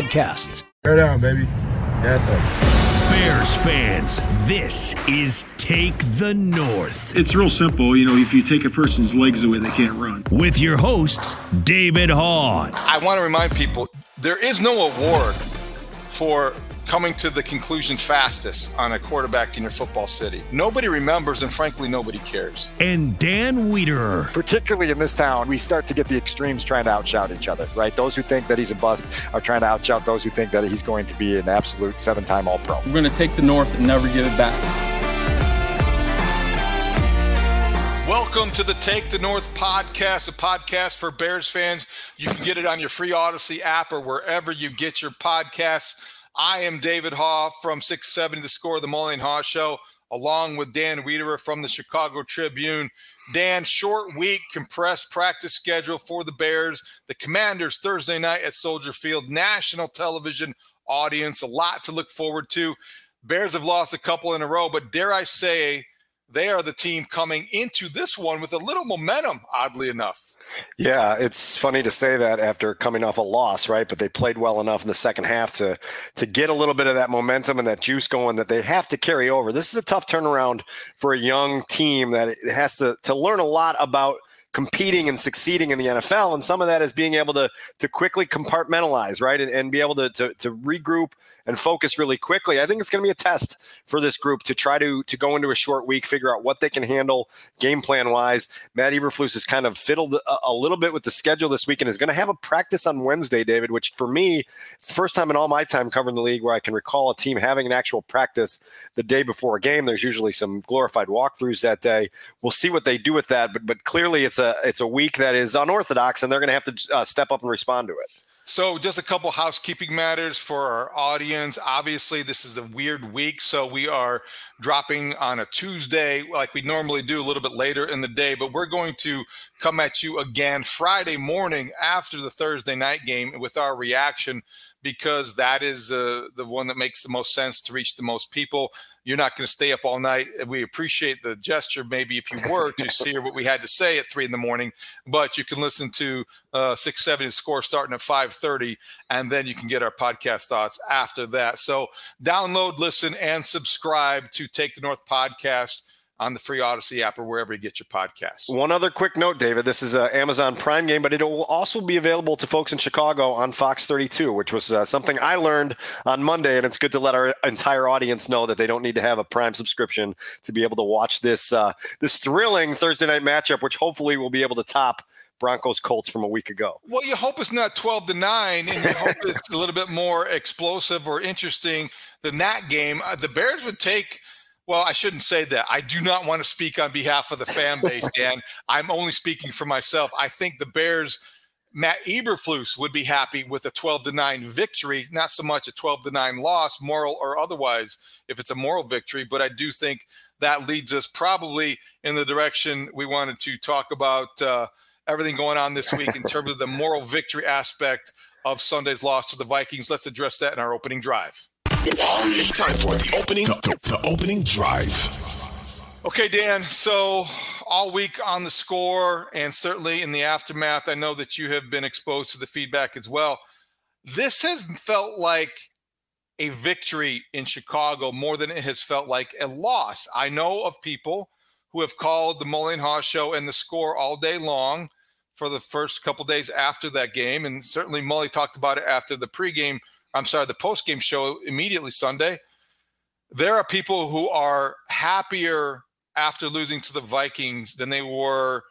podcasts. Bear down, baby. Yes, sir. Bears fans, this is Take the North. It's real simple. You know, if you take a person's legs away, they can't run. With your hosts, David Haugh. I want to remind people there is no award for coming to the conclusion fastest on a quarterback in your football city. Nobody remembers, and frankly, nobody cares. And Dan Wiederer. Particularly in this town, we start to get the extremes trying to outshout each other, right? Those who think that he's a bust are trying to outshout those who think that he's going to be an absolute seven time All Pro. We're going to take the North and never give it back. Welcome to the Take the North podcast, a podcast for Bears fans. You can get it on your free Audacy app or wherever you get your podcasts. I am David Haugh from 670 The Score, the Mully and Haugh Show, along with Dan Wiederer from the Chicago Tribune. Dan, short week, compressed practice schedule for the Bears. The Commanders Thursday night at Soldier Field, national television audience, a lot to look forward to. Bears have lost a couple in a row, but dare I say, they are the team coming into this one with a little momentum, oddly enough. Yeah, it's funny to say that after coming off a loss, right? But they played well enough in the second half to to get a little bit of that momentum and that juice going that they have to carry over. This is a tough turnaround for a young team that has to to learn a lot about competing and succeeding in the NFL. And some of that is being able to to quickly compartmentalize, right, and, and be able to, to, to regroup and focus really quickly. I think it's going to be a test for this group to try to to go into a short week, figure out what they can handle game plan wise. Matt Eberflus has kind of fiddled a, a little bit with the schedule this week and is going to have a practice on Wednesday, David. Which for me, it's the first time in all my time covering the league where I can recall a team having an actual practice the day before a game. There's usually some glorified walkthroughs that day. We'll see what they do with that, but but clearly it's a it's a week that is unorthodox, and they're going to have to uh, step up and respond to it. So, just a couple housekeeping matters for our audience. Obviously, this is a weird week, so we are dropping on a Tuesday like we normally do a little bit later in the day, but we're going to come at you again Friday morning after the Thursday night game with our reaction because that is uh, the one that makes the most sense to reach the most people. You're not going to stay up all night. We appreciate the gesture, maybe if you were to hear what we had to say at three in the morning, but you can listen to uh, six seventy score starting at five thirty, and then you can get our podcast thoughts after that. So download, listen, and subscribe to Take the North podcast on the free Audacy app or wherever you get your podcasts. One other quick note, David. This is an Amazon Prime game, but it will also be available to folks in Chicago on Fox 32, which was uh, something I learned on Monday. And it's good to let our entire audience know that they don't need to have a Prime subscription to be able to watch this uh, this thrilling Thursday night matchup, which hopefully we'll be able to top Broncos Colts from a week ago. Well, you hope it's not 12 to 9, and you hope it's a little bit more explosive or interesting than that game. Uh, the Bears would take well, I shouldn't say that. I do not want to speak on behalf of the fan base, Dan. I'm only speaking for myself. I think the Bears, Matt Eberflus would be happy with a 12 to 9 victory, not so much a 12 to 9 loss, moral or otherwise, if it's a moral victory. But I do think that leads us probably in the direction we wanted to talk about uh, everything going on this week in terms of the moral victory aspect of Sunday's loss to the Vikings. Let's address that in our opening drive. It's time for the opening, the, the opening drive. Okay, Dan. So all week on the score, and certainly in the aftermath, I know that you have been exposed to the feedback as well. This has felt like a victory in Chicago more than it has felt like a loss. I know of people who have called the Haugh show and the score all day long for the first couple days after that game, and certainly Mully talked about it after the pregame I'm sorry, the post game show immediately Sunday. There are people who are happier after losing to the Vikings than they were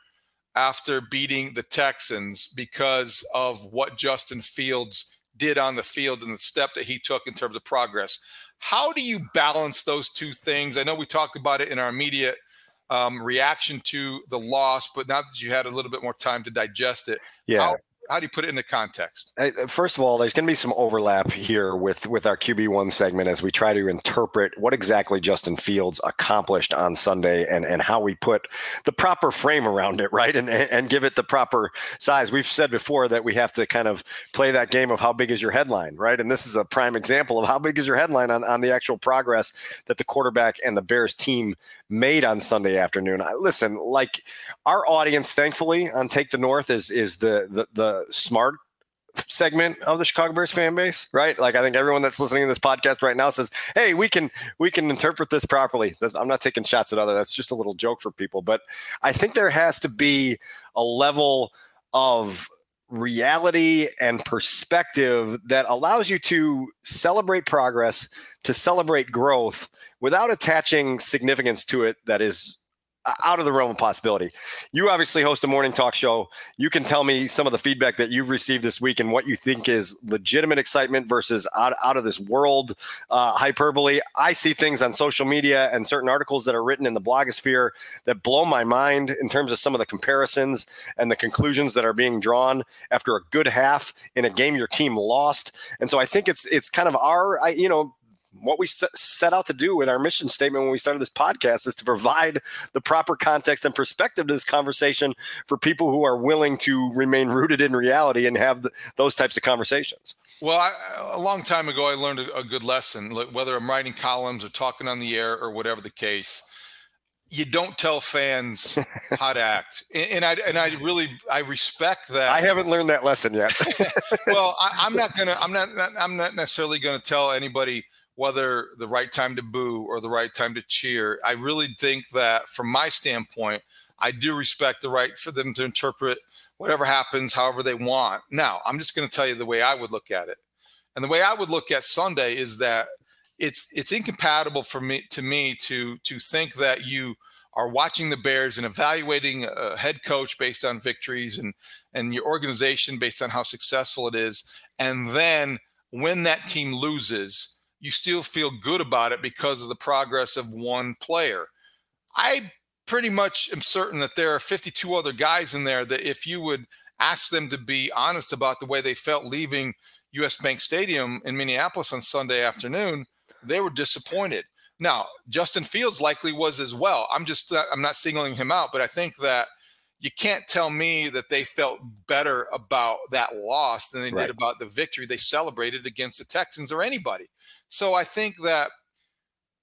after beating the Texans because of what Justin Fields did on the field and the step that he took in terms of progress. How do you balance those two things? I know we talked about it in our immediate um, reaction to the loss, but now that you had a little bit more time to digest it, yeah. How, how do you put it into context? First of all, there's going to be some overlap here with with our QB one segment as we try to interpret what exactly Justin Fields accomplished on Sunday and and how we put the proper frame around it, right, and and give it the proper size. We've said before that we have to kind of play that game of how big is your headline, right, and this is a prime example of how big is your headline on on the actual progress that the quarterback and the Bears team made on Sunday afternoon. Listen, like our audience, thankfully on Take the North is is the the, the smart segment of the Chicago Bears fan base, right? Like I think everyone that's listening to this podcast right now says, "Hey, we can we can interpret this properly." I'm not taking shots at other. That's just a little joke for people, but I think there has to be a level of reality and perspective that allows you to celebrate progress, to celebrate growth without attaching significance to it that is out of the realm of possibility. You obviously host a morning talk show. You can tell me some of the feedback that you've received this week and what you think is legitimate excitement versus out, out of this world uh, hyperbole. I see things on social media and certain articles that are written in the blogosphere that blow my mind in terms of some of the comparisons and the conclusions that are being drawn after a good half in a game your team lost. And so I think it's it's kind of our I, you know what we st- set out to do in our mission statement when we started this podcast is to provide the proper context and perspective to this conversation for people who are willing to remain rooted in reality and have the, those types of conversations. Well, I, a long time ago, I learned a, a good lesson. Whether I'm writing columns or talking on the air or whatever the case, you don't tell fans how to act, and, I and I really I respect that. I haven't learned that lesson yet. well, I, I'm not gonna. I'm not. I'm not necessarily going to tell anybody whether the right time to boo or the right time to cheer. I really think that from my standpoint, I do respect the right for them to interpret whatever happens however they want. Now, I'm just going to tell you the way I would look at it. And the way I would look at Sunday is that it's it's incompatible for me to me to to think that you are watching the Bears and evaluating a head coach based on victories and and your organization based on how successful it is and then when that team loses you still feel good about it because of the progress of one player. I pretty much am certain that there are 52 other guys in there that if you would ask them to be honest about the way they felt leaving US Bank Stadium in Minneapolis on Sunday afternoon, they were disappointed. Now, Justin Fields likely was as well. I'm just I'm not singling him out, but I think that you can't tell me that they felt better about that loss than they right. did about the victory they celebrated against the Texans or anybody. So I think that,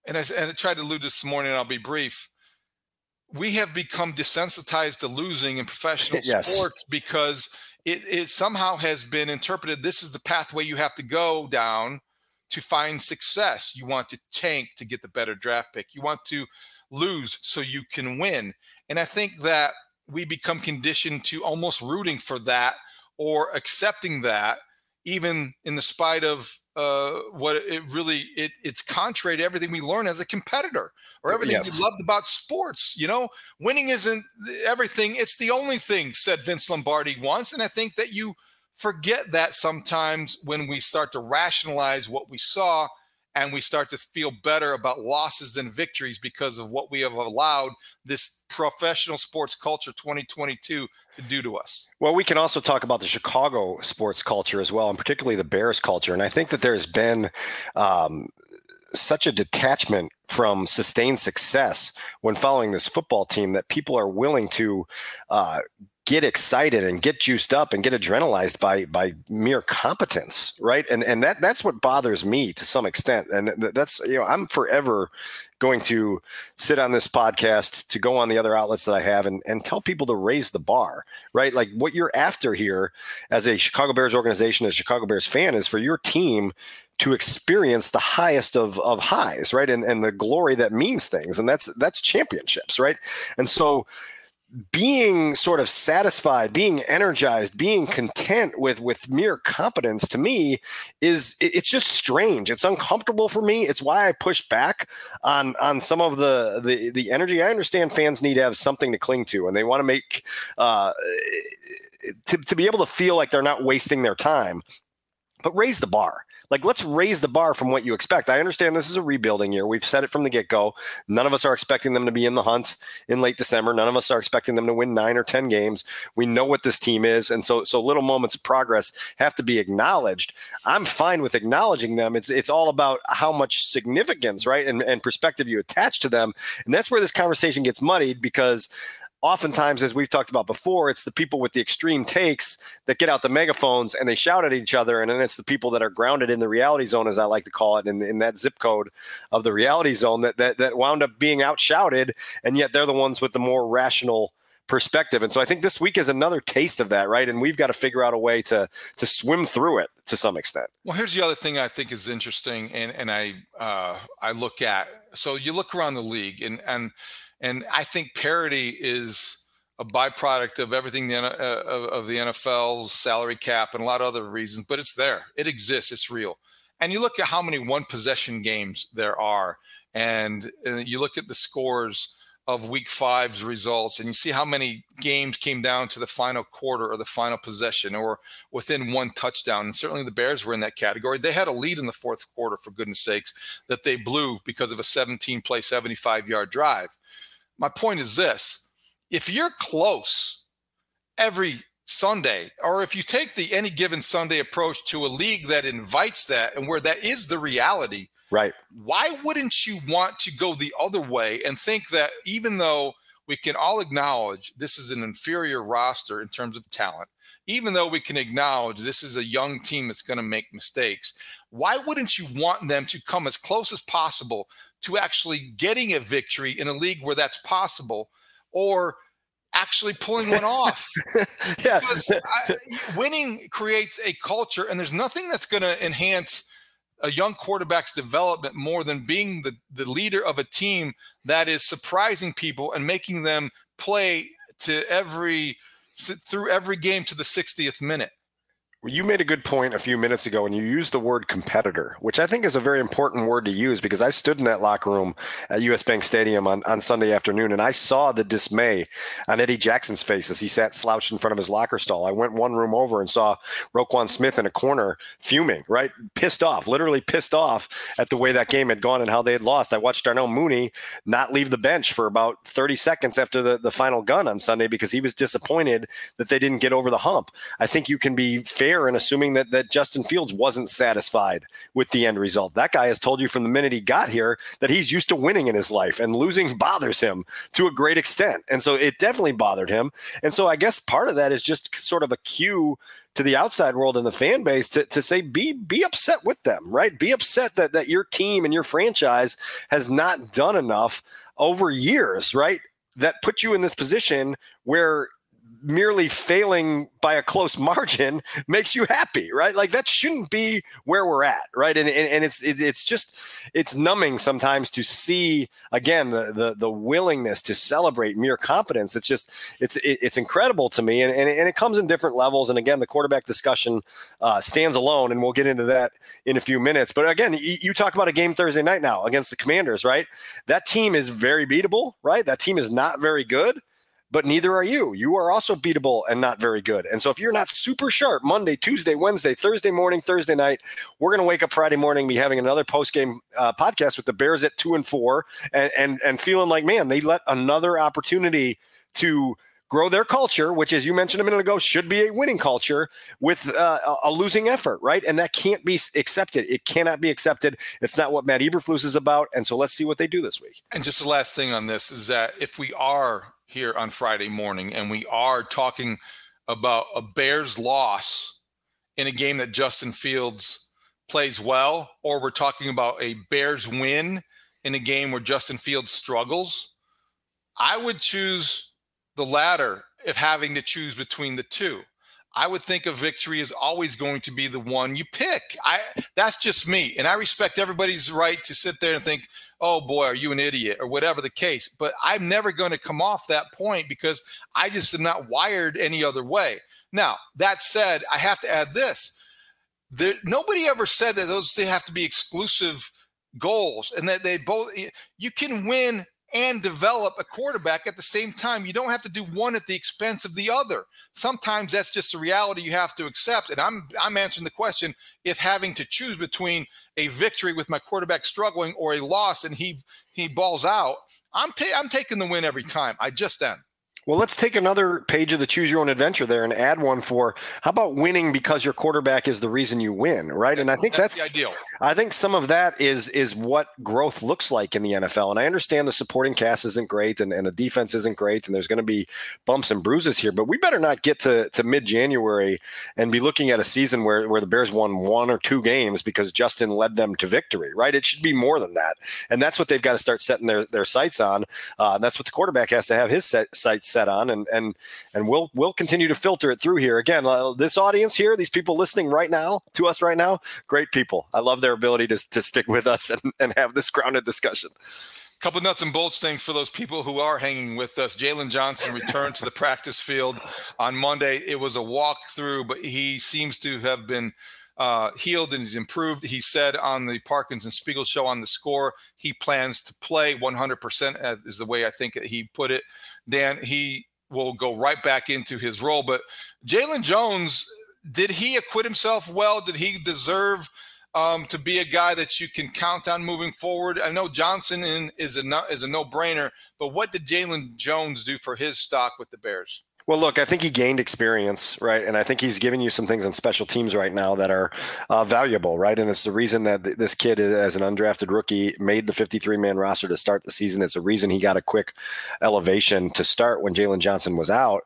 and I, and I tried to allude this morning, and I'll be brief. We have become desensitized to losing in professional yes. sports because it, it somehow has been interpreted this is the pathway you have to go down to find success. You want to tank to get the better draft pick. You want to lose so you can win. And I think that we become conditioned to almost rooting for that or accepting that, even in the spite of uh, what it really it, it's contrary to everything we learn as a competitor or everything yes. we loved about sports. You know, winning isn't everything; it's the only thing," said Vince Lombardi once, and I think that you forget that sometimes when we start to rationalize what we saw and we start to feel better about losses and victories because of what we have allowed this professional sports culture 2022 to do to us. Well, we can also talk about the Chicago sports culture as well, and particularly the Bears culture. And I think that there has been um, such a detachment from sustained success when following this football team that people are willing to uh, get excited and get juiced up and get adrenalized by by mere competence right? And and that that's what bothers me to some extent. And that's you know i'm forever going to sit on this podcast to go on the other outlets that i have and, and tell people to raise the bar right? Like what you're after here as a chicago bears organization as a chicago bears fan is for your team to experience the highest of, of highs right? And, and the glory that means things. And that's that's championships right? And so being sort of satisfied being energized being content with with mere competence to me is it's just strange. It's uncomfortable for me. It's why i push back on on some of the the the energy. I understand fans need to have something to cling to and they want to make uh to, to be able to feel like they're not wasting their time but raise the bar. Like, let's raise the bar from what you expect. I understand this is a rebuilding year. We've said it from the get go. None of us are expecting them to be in the hunt in late December. None of us are expecting them to win nine or 10 games. We know what this team is. And so, so little moments of progress have to be acknowledged. I'm fine with acknowledging them. It's, it's all about how much significance, right? And, and perspective you attach to them. And that's where this conversation gets muddied because oftentimes, as we've talked about before, it's the people with the extreme takes that get out the megaphones and they shout at each other. And then it's the people that are grounded in the reality zone, as I like to call it, in, in that zip code of the reality zone that, that, that wound up being outshouted. And yet they're the ones with the more rational perspective. And so I think this week is another taste of that, right? And we've got to figure out a way to to swim through it to some extent. Well, here's the other thing I think is interesting, and and I uh, I look at. So you look around the league, and and and I think parity is a byproduct of everything the, uh, of the NFL's salary cap and a lot of other reasons, but it's there. It exists. It's real. And you look at how many one possession games there are, and, and you look at the scores of week five's results and you see how many games came down to the final quarter or the final possession or within one touchdown. And certainly the Bears were in that category. They had a lead in the fourth quarter, for goodness sakes, that they blew because of a 17 play, 75 yard drive my point is this if you're close every Sunday, or if you take the any given Sunday approach to a league that invites that and where that is the reality, right? Why wouldn't you want to go the other way and think that even though we can all acknowledge this is an inferior roster in terms of talent, even though we can acknowledge this is a young team that's going to make mistakes, why wouldn't you want them to come as close as possible to actually getting a victory in a league where that's possible or actually pulling one off. yeah. I, winning creates a culture, and there's nothing that's going to enhance a young quarterback's development more than being the, the leader of a team that is surprising people and making them play to every through every game to the 60th minute. You made a good point a few minutes ago, and you used the word competitor, which I think is a very important word to use because I stood in that locker room at US Bank Stadium on, on Sunday afternoon and I saw the dismay on Eddie Jackson's face as he sat slouched in front of his locker stall. I went one room over and saw Roquan Smith in a corner fuming, right? Pissed off, literally pissed off at the way that game had gone and how they had lost. I watched Darnell Mooney not leave the bench for about 30 seconds after the, the final gun on Sunday because he was disappointed that they didn't get over the hump. I think you can be fair in assuming that that Justin Fields wasn't satisfied with the end result. That guy has told you from the minute he got here that he's used to winning in his life and losing bothers him to a great extent. And so it definitely bothered him. And so I guess part of that is just sort of a cue to the outside world and the fan base to, to say be be upset with them, right? Be upset that that your team and your franchise has not done enough over years, right? That put you in this position where merely failing by a close margin makes you happy, right? Like that shouldn't be where we're at, right? And and, and it's it, it's just it's numbing sometimes to see again the, the the willingness to celebrate mere competence. It's just it's it, it's incredible to me, and, and and it comes in different levels. And again, the quarterback discussion uh, stands alone, and we'll get into that in a few minutes. But again, you, you talk about a game Thursday night now against the Commanders, right? That team is very beatable, right? That team is not very good but neither are you. You are also beatable and not very good. And so if you're not super sharp Monday, Tuesday, Wednesday, Thursday morning, Thursday night, we're going to wake up Friday morning, be having another post game uh, podcast with the Bears at two and four, and, and and feeling like man, they let another opportunity to grow their culture, which, as you mentioned a minute ago, should be a winning culture with uh, a losing effort, right? And that can't be accepted. It cannot be accepted. It's not what Matt Eberflus is about. And so let's see what they do this week. And just the last thing on this is that if we are here on Friday morning, and we are talking about a Bears loss in a game that Justin Fields plays well, or we're talking about a Bears win in a game where Justin Fields struggles, I would choose the latter if having to choose between the two. I would think a victory is always going to be the one you pick. I that's just me, and I respect everybody's right to sit there and think, "Oh boy, are you an idiot?" or whatever the case. But I'm never going to come off that point because I just am not wired any other way. Now that said, I have to add this: there, nobody ever said that those they have to be exclusive goals, and that they both you can win and develop a quarterback at the same time. You don't have to do one at the expense of the other. Sometimes that's just the reality you have to accept. And I'm I'm answering the question if having to choose between a victory with my quarterback struggling or a loss and he he balls out, I'm ta- I'm taking the win every time. I just am. Well, let's take another page of the choose your own adventure there and add one for how about winning because your quarterback is the reason you win, right? And I think that's, that's ideal. I think some of that is is what growth looks like in the NFL. And I understand the supporting cast isn't great and, and the defense isn't great and there's going to be bumps and bruises here, but we better not get to, to mid January and be looking at a season where, where the Bears won one or two games because Justin led them to victory, right? It should be more than that. And that's what they've got to start setting their, their sights on. Uh, that's what the quarterback has to have his set, sights set on, and and and we'll we'll continue to filter it through here. Again, uh, this audience here, these people listening right now to us right now, great people. I love their ability to to stick with us and and have this grounded discussion couple nuts and bolts things for those people who are hanging with us. Jaylon Johnson returned to the practice field on Monday. It was a walkthrough, but he seems to have been uh, healed and he's improved. He said on the Parkinson Spiegel show on the score, he plans to play 100%, uh, is the way I think he put it. Dan, he will go right back into his role. But Jaylon Jones, did he acquit himself well? Did he deserve um, to be a guy that you can count on moving forward? I know Johnson is a no, is a no brainer, but what did Jaylon Jones do for his stock with the Bears? Well, look, I think he gained experience, right? And I think he's giving you some things on special teams right now that are uh, valuable, right? And it's the reason that th- this kid, as an undrafted rookie, made the 53 man roster to start the season. It's a reason he got a quick elevation to start when Jaylon Johnson was out.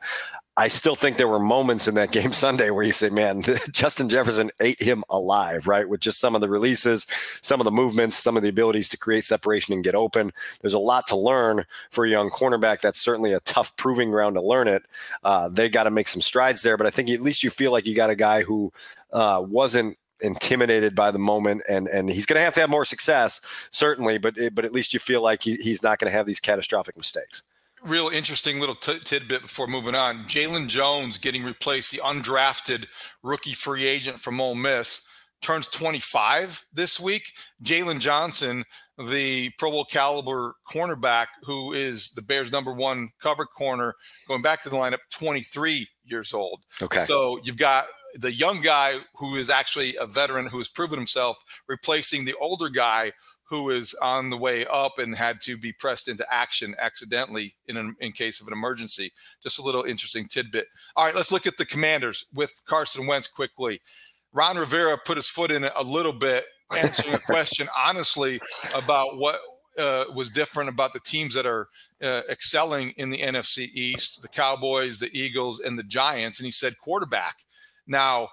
I still think there were moments in that game Sunday where you say, man, Justin Jefferson ate him alive, right? With just some of the releases, some of the movements, some of the abilities to create separation and get open. There's a lot to learn for a young cornerback. That's certainly a tough proving ground to learn it. Uh, they got to make some strides there, but I think at least you feel like you got a guy who uh, wasn't intimidated by the moment and and he's going to have to have more success certainly but but at least you feel like he, he's not going to have these catastrophic mistakes real interesting little t- tidbit before moving on. Jaylon Jones getting replaced, the undrafted rookie free agent from Ole Miss, turns 25 this week. Jaylon Johnson, the Pro Bowl caliber cornerback, who is the Bears' number one cover corner, going back to the lineup, 23 years old. Okay. So you've got the young guy who is actually a veteran who has proven himself, replacing the older guy who is on the way up and had to be pressed into action accidentally in an, in case of an emergency. Just a little interesting tidbit. All right, let's look at the Commanders with Carson Wentz quickly. Ron Rivera put his foot in it a little bit, answering a question honestly about what uh, was different about the teams that are uh, excelling in the NFC East, the Cowboys, the Eagles, and the Giants. And he said quarterback. Now,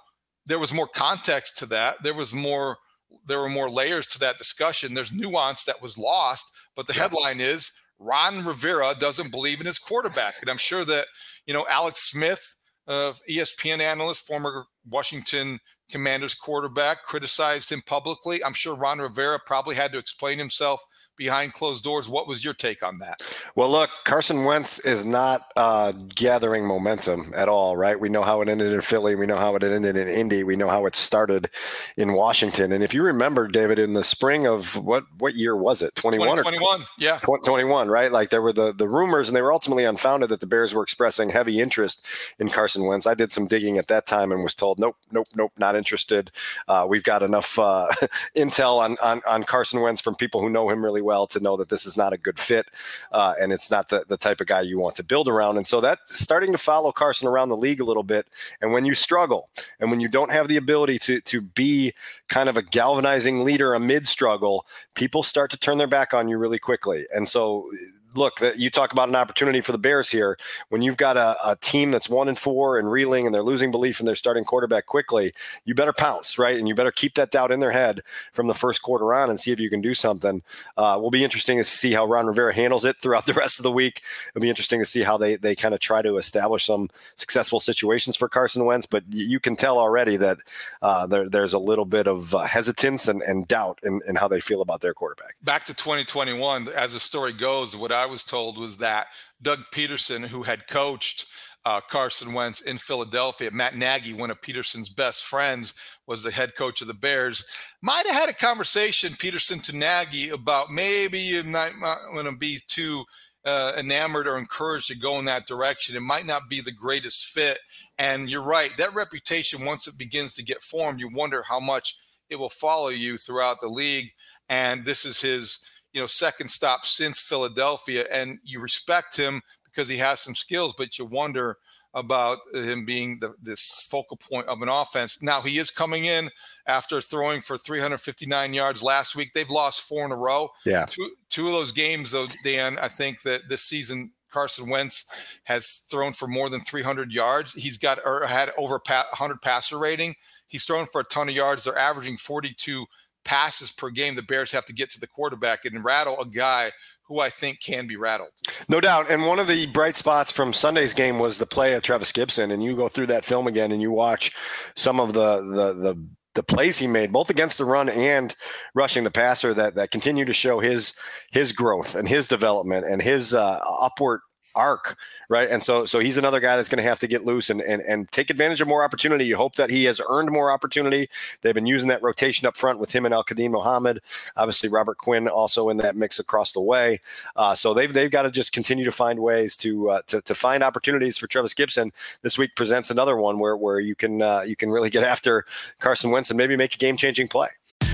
there was more context to that. There was more there were more layers to that discussion. There's nuance that was lost, but the headline is Ron Rivera doesn't believe in his quarterback. And I'm sure that, you know, Alex Smith, uh, ESPN analyst, former Washington Commanders quarterback, criticized him publicly. I'm sure Ron Rivera probably had to explain himself behind closed doors. What was your take on that? Well, look, Carson Wentz is not uh, gathering momentum at all, right? We know how it ended in Philly. We know how it ended in Indy. We know how it started in Washington. And if you remember, David, in the spring of what what year was it? 21 21, yeah. 21, right? Like there were the, the rumors, and they were ultimately unfounded that the Bears were expressing heavy interest in Carson Wentz. I did some digging at that time and was told, nope, nope, nope, not interested. Uh, we've got enough uh, intel on, on, on Carson Wentz from people who know him really well to know that this is not a good fit uh, and it's not the, the type of guy you want to build around. And so that's starting to follow Carson around the league a little bit. And when you struggle and when you don't have the ability to, to be kind of a galvanizing leader amid struggle, people start to turn their back on you really quickly. And so look, you talk about an opportunity for the Bears here. When you've got a, a, team that's one and four and reeling and they're losing belief in their starting quarterback quickly, you better pounce, right? And you better keep that doubt in their head from the first quarter on and see if you can do something. Uh, will be interesting to see how Ron Rivera handles it throughout the rest of the week. It'll be interesting to see how they, they kind of try to establish some successful situations for Carson Wentz. But you can tell already that uh, there, there's a little bit of uh, hesitance and, and doubt in, in how they feel about their quarterback. Back to 2021, as the story goes, what I was told was that Doug Pederson, who had coached uh, Carson Wentz in Philadelphia. Matt Nagy, one of Pederson's best friends, was the head coach of the Bears. Might have had a conversation, Pederson to Nagy, about maybe you might not want to be too uh, enamored or encouraged to go in that direction. It might not be the greatest fit. And you're right, that reputation, once it begins to get formed, you wonder how much it will follow you throughout the league. And this is his, you know, second stop since Philadelphia. And you respect him because he has some skills, but you wonder about him being the, this focal point of an offense. Now he is coming in after throwing for 359 yards last week. They've lost four in a row. Yeah. Two, two of those games, though, Dan, I think that this season Carson Wentz has thrown for more than 300 yards. He's got or had over 100 passer rating. He's thrown for a ton of yards. They're averaging 42 passes per game. The Bears have to get to the quarterback and rattle a guy who I think can be rattled. No doubt. And one of the bright spots from Sunday's game was the play of Trevis Gipson. And you go through that film again and you watch some of the the the the plays he made, both against the run and rushing the passer, that that continue to show his his growth and his development and his uh, upward arc, right? And so so he's another guy that's going to have to get loose and, and and take advantage of more opportunity. You hope that he has earned more opportunity. They've been using that rotation up front with him and Al-Quadin Muhammad. Obviously, Robert Quinn also in that mix across the way. Uh, so they've they've got to just continue to find ways to, uh, to to find opportunities for Trevis Gipson. This week presents another one where where you can uh, you can really get after Carson Wentz and maybe make a game changing play.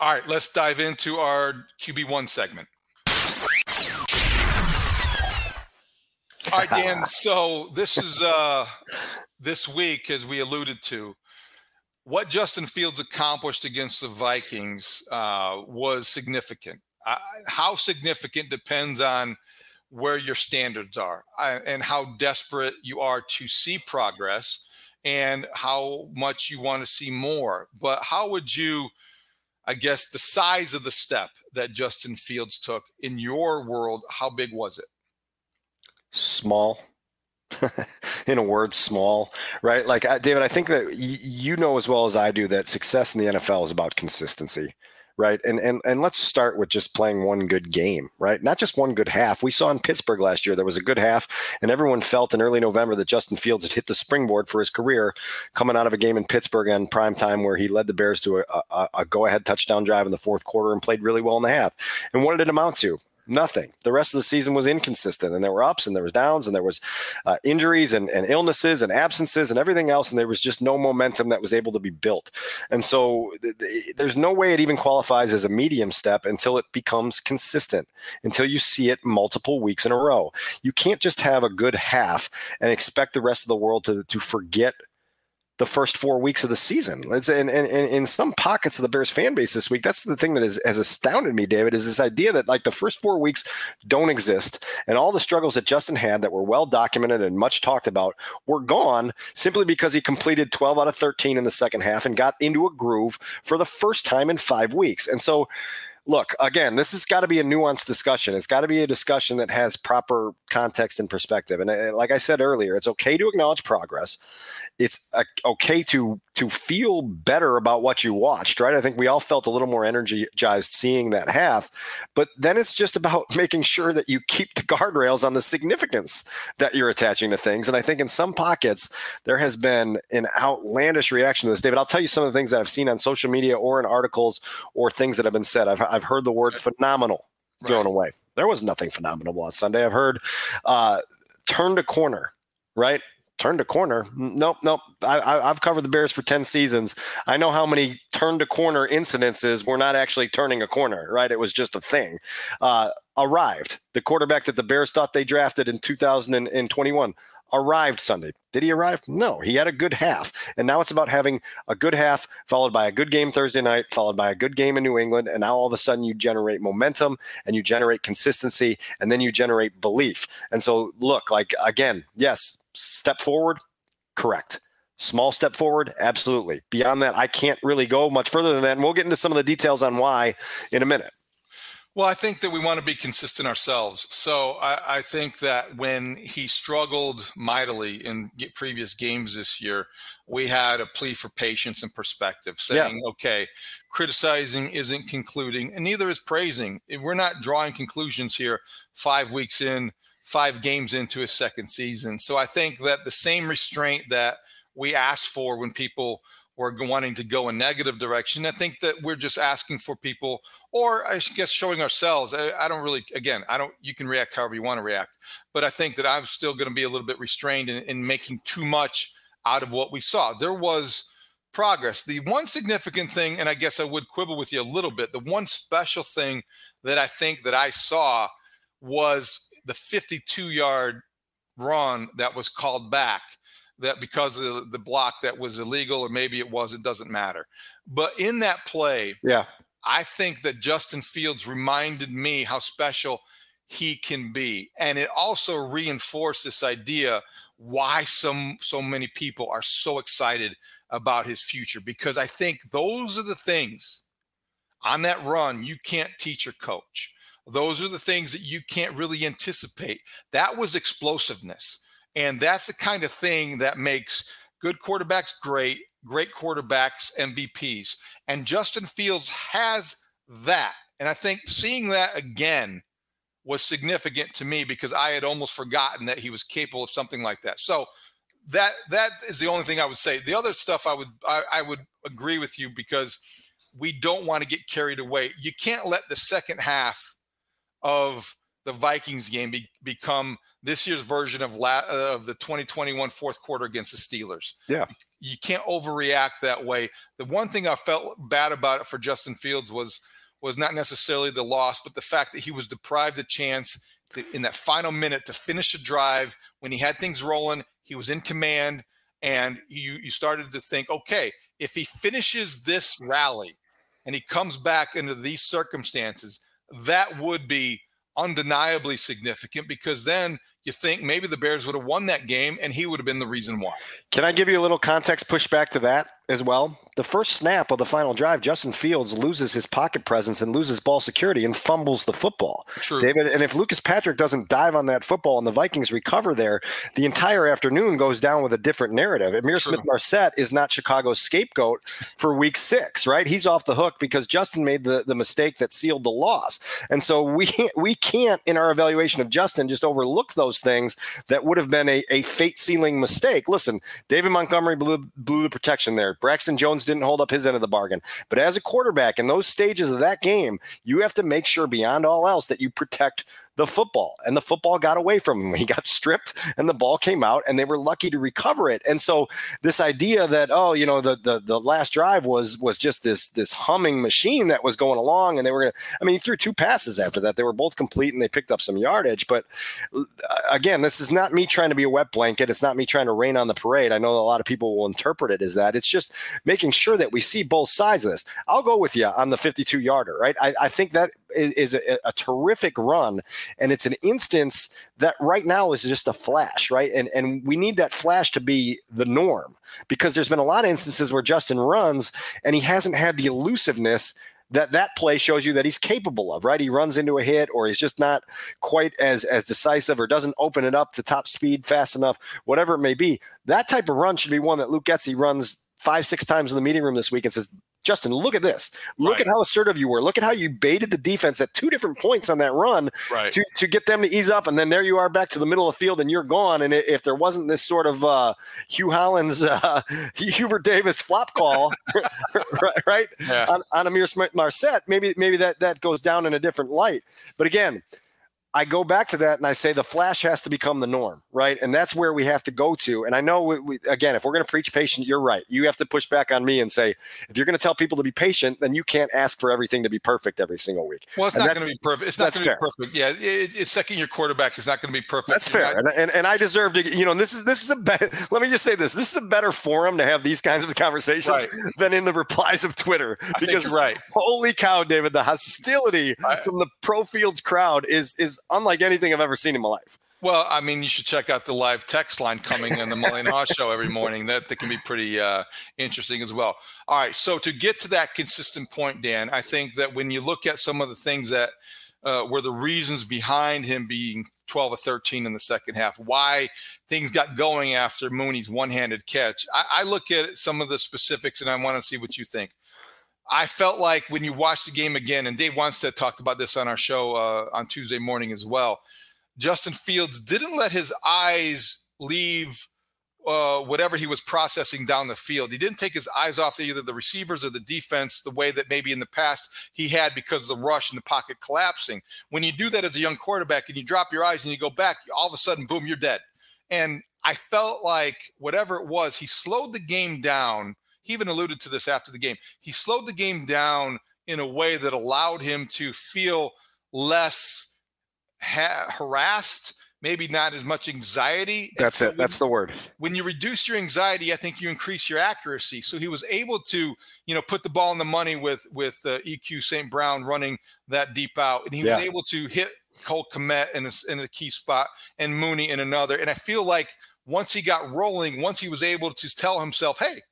All right, let's dive into our QB1 segment. All right, Dan. So this is uh this week, as we alluded to, what Justin Fields accomplished against the Vikings uh, was significant. Uh, how significant depends on where your standards are uh, and how desperate you are to see progress and how much you want to see more. But how would you? I guess the size of the step that Justin Fields took in your world, how big was it? Small. in a word, small, right? Like, David, I think that you know as well as I do that success in the NFL is about consistency right? And and and let's start with just playing one good game, right? Not just one good half. We saw in Pittsburgh last year there was a good half, and everyone felt in early November that Justin Fields had hit the springboard for his career, coming out of a game in Pittsburgh on prime time where he led the Bears to a, a, a go-ahead touchdown drive in the fourth quarter and played really well in the half. And what did it amount to? Nothing. The rest of the season was inconsistent, and there were ups and there was downs, and there was uh, injuries and, and illnesses and absences and everything else, and there was just no momentum that was able to be built. And so th- th- there's no way it even qualifies as a medium step until it becomes consistent, until you see it multiple weeks in a row. You can't just have a good half and expect the rest of the world to to forget the first four weeks of the season. It's, and, in some pockets of the Bears fan base this week, that's the thing that has, has astounded me, David, is this idea that like the first four weeks don't exist and all the struggles that Justin had that were well documented and much talked about were gone simply because he completed 12 out of 13 in the second half and got into a groove for the first time in five weeks. And so look, again, this has got to be a nuanced discussion. It's got to be a discussion that has proper context and perspective. And uh, like I said earlier, it's okay to acknowledge progress. It's uh, okay to to feel better about what you watched, right? I think we all felt a little more energized seeing that half. But then it's just about making sure that you keep the guardrails on the significance that you're attaching to things. And I think in some pockets there has been an outlandish reaction to this, David. I'll tell you some of the things that I've seen on social media or in articles or things that have been said. I've I've heard the word phenomenal thrown right. away. There was nothing phenomenal on Sunday. I've heard uh, turned a corner, right? turned a corner. Nope, nope. I, have covered the Bears for 10 seasons. I know how many turn to corner incidences were not actually turning a corner, right? It was just a thing. Uh, arrived. The quarterback that the Bears thought they drafted in 2021 arrived Sunday. Did he arrive? No, he had a good half. And now it's about having a good half followed by a good game Thursday night, followed by a good game in New England. And now all of a sudden you generate momentum and you generate consistency and then you generate belief. And so, look, like again, yes, step forward, correct. Small step forward, absolutely. Beyond that, I can't really go much further than that. And we'll get into some of the details on why in a minute. Well, I think that we want to be consistent ourselves. So I, I, think that when he struggled mightily in previous games this year, we had a plea for patience and perspective, saying, yeah. okay, criticizing isn't concluding, and neither is praising. We're not drawing conclusions here five weeks in, five games into his second season. So I think that the same restraint that we ask for when people or wanting to go a negative direction. I think that we're just asking for people, or I guess showing ourselves. I, I, don't really, again, I don't, you can react however you want to react. But I think that I'm still going to be a little bit restrained in, in making too much out of what we saw. There was progress. The one significant thing, and I guess I would quibble with you a little bit, the one special thing that I think that I saw was the 52 yard run that was called back that because of the block that was illegal or maybe it was, it doesn't matter. But in that play, yeah, I think that Justin Fields reminded me how special he can be. And it also reinforced this idea why some so many people are so excited about his future because I think those are the things on that run you can't teach your coach. Those are the things that you can't really anticipate. That was explosiveness. And that's the kind of thing that makes good quarterbacks great, great quarterbacks MVPs. And Justin Fields has that. And I think seeing that again was significant to me because I had almost forgotten that he was capable of something like that. So that that is the only thing I would say. The other stuff I would I, I would agree with you because we don't want to get carried away. You can't let the second half of the Vikings game be, become this year's version of la- of the 2021 fourth quarter against the Steelers. Yeah. You can't overreact that way. The one thing I felt bad about it for Justin Fields was was not necessarily the loss, but the fact that he was deprived a chance to, in that final minute to finish a drive when he had things rolling. He was in command, and you you started to think, okay, if he finishes this rally and he comes back into these circumstances, that would be undeniably significant because then you think maybe the Bears would have won that game and he would have been the reason why. Can I give you a little context pushback to that as well? The first snap of the final drive, Justin Fields loses his pocket presence and loses ball security and fumbles the football. True. David, and if Lucas Patrick doesn't dive on that football and the Vikings recover there, the entire afternoon goes down with a different narrative. Ihmir Smith Marsette is not Chicago's scapegoat for week six, right? He's off the hook because Justin made the, the mistake that sealed the loss. And so we we can't in our evaluation of Justin just overlook those those things that would have been a, a fate sealing mistake. Listen, David Montgomery blew, blew the protection there. Braxton Jones didn't hold up his end of the bargain. But as a quarterback in those stages of that game, you have to make sure beyond all else that you protect the football. And the football got away from him. He got stripped and the ball came out and they were lucky to recover it. And so this idea that, oh, you know, the the, the last drive was was just this this humming machine that was going along and they were gonna I mean, he threw two passes after that. They were both complete and they picked up some yardage. But uh, again, this is not me trying to be a wet blanket. It's not me trying to rain on the parade. I know a lot of people will interpret it as that. It's just making sure that we see both sides of this. I'll go with you on the 52 yarder, right? I, I think that is, a, a terrific run and it's an instance that right now is just a flash, right? And and we need that flash to be the norm because there's been a lot of instances where Justin runs and he hasn't had the elusiveness that that play shows you that he's capable of, right? He runs into a hit or he's just not quite as as decisive or doesn't open it up to top speed fast enough, whatever it may be. That type of run should be one that Luke Getsy runs five, six times in the meeting room this week and says, Justin, look at this. Look right. at how assertive you were. Look at how you baited the defense at two different points on that run right. to, to get them to ease up. And then there you are back to the middle of the field and you're gone. And if there wasn't this sort of uh, Hue Hollins, uh, Hubert Davis flop call, right, yeah. on, on Ihmir Smith Marsette, maybe, maybe that, that goes down in a different light. But again, I go back to that and I say the flash has to become the norm, right? And that's where we have to go to. And I know, we, we, again, if we're going to preach patient, you're right. You have to push back on me and say, if you're going to tell people to be patient, then you can't ask for everything to be perfect every single week. Well, it's And not going to be perfect. It's not going to be perfect. Yeah, it, it's second year quarterback. It's not going to be perfect. That's fair, not- and, and and I deserve to. You know, this is this is a better. Let me just say this: this is a better forum to have these kinds of conversations Right. than in the replies of Twitter. I you're right. Holy cow, David! The hostility from the pro fields crowd is is unlike anything I've ever seen in my life. Well, I mean, you should check out the live text line coming in the Mully and Haugh show every morning. That, that can be pretty uh, interesting as well. All right, so to get to that consistent point, Dan, I think that when you look at some of the things that uh, were the reasons behind him being 12 or 13 in the second half, why things got going after Mooney's one-handed catch, I, I look at some of the specifics and I want to see what you think. I felt like when you watch the game again, and Dave Wannstedt talked about this on our show uh, on Tuesday morning as well. Justin Fields didn't let his eyes leave uh, whatever he was processing down the field. He didn't take his eyes off either the receivers or the defense the way that maybe in the past he had because of the rush and the pocket collapsing. When you do that as a young quarterback and you drop your eyes and you go back, all of a sudden, boom, you're dead. And I felt like whatever it was, he slowed the game down. He even alluded to this after the game. He slowed the game down in a way that allowed him to feel less ha- harassed, maybe not as much anxiety. That's so it. That's the word. when you reduce your anxiety, I think you increase your accuracy. So he was able to, you know, put the ball in the money with with uh, EQ St. Brown running that deep out, and he Yeah. was able to hit Cole Kmet in a, in a key spot and Mooney in another. And I feel like once he got rolling, once he was able to tell himself, "Hey,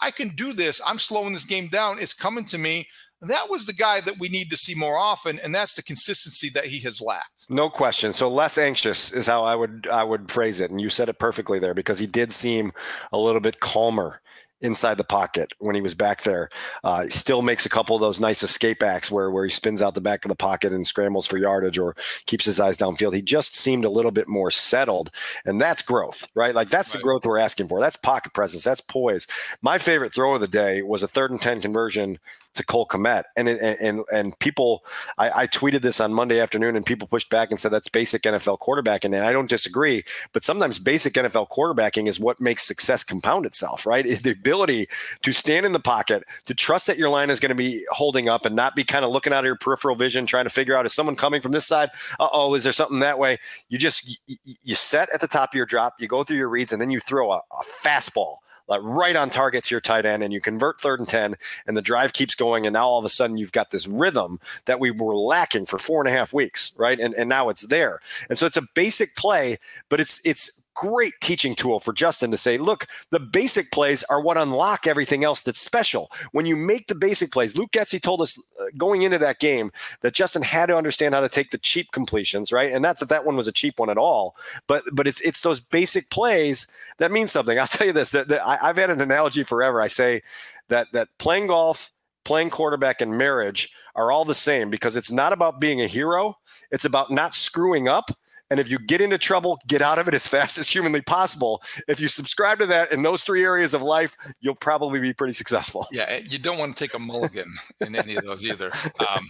I can do this. I'm slowing this game down. It's coming to me." That was the guy that we need to see more often, and that's the consistency that he has lacked. No question. So less anxious is how I would I would phrase it, and you said it perfectly there because he did seem a little bit calmer inside the pocket when he was back there. Uh, still makes a couple of those nice escape acts where where he spins out the back of the pocket and scrambles for yardage or keeps his eyes downfield. He just seemed a little bit more settled, and that's growth, right? Like that's the growth we're asking for. That's pocket presence. That's poise. My favorite throw of the day was a third and ten conversion to Cole Kmet, and and and, people, I, I tweeted this on Monday afternoon, and people pushed back and said that's basic NFL quarterbacking, and I don't disagree. But sometimes basic NFL quarterbacking is what makes success compound itself, right? The ability to stand in the pocket, to trust that your line is going to be holding up, and not be kind of looking out of your peripheral vision, trying to figure out is someone coming from this side? Uh oh, is there something that way? You just you, you set at the top of your drop, you go through your reads, and then you throw a, a fastball like right on target to your tight end and you convert third and 10 and the drive keeps going and now all of a sudden you've got this rhythm that we were lacking for four and a half weeks right and, and now it's there and so it's a basic play but it's it's great teaching tool for Justin to say, look, the basic plays are what unlock everything else that's special. When you make the basic plays, Luke Getsy told us uh, going into that game that Justin had to understand how to take the cheap completions, right? And not that that one was a cheap one at all, but but it's it's those basic plays that mean something. I'll tell you this: that, that I, I've had an analogy forever. I say that that playing golf, playing quarterback, and marriage are all the same because it's not about being a hero; it's about not screwing up. And if you get into trouble, get out of it as fast as humanly possible. If you subscribe to that in those three areas of life, you'll probably be pretty successful. Yeah, you don't want to take a mulligan in any of those either. Um,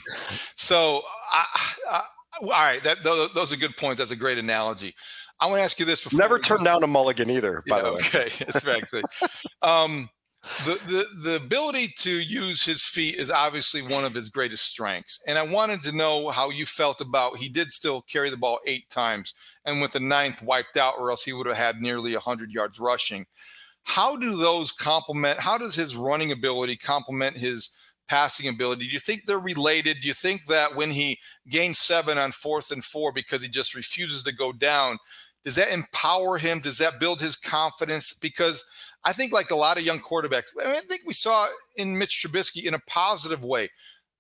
so, I, I, all right, that those, those are good points. That's a great analogy. I want to ask you this before. Never turn down a mulligan either, by Yeah, the way. Okay, good. Um, the, the the ability to use his feet is obviously one of his greatest strengths, and I wanted to know how you felt about. He did still carry the ball eight times, and with the ninth wiped out, or else he would have had nearly hundred yards rushing. How do those complement? How does his running ability complement his passing ability? Do you think they're related? Do you think that when he gains seven on fourth and four because he just refuses to go down, does that empower him? Does that build his confidence? Because I think, like a lot of young quarterbacks, I, mean, I think we saw in Mitch Trubisky in a positive way.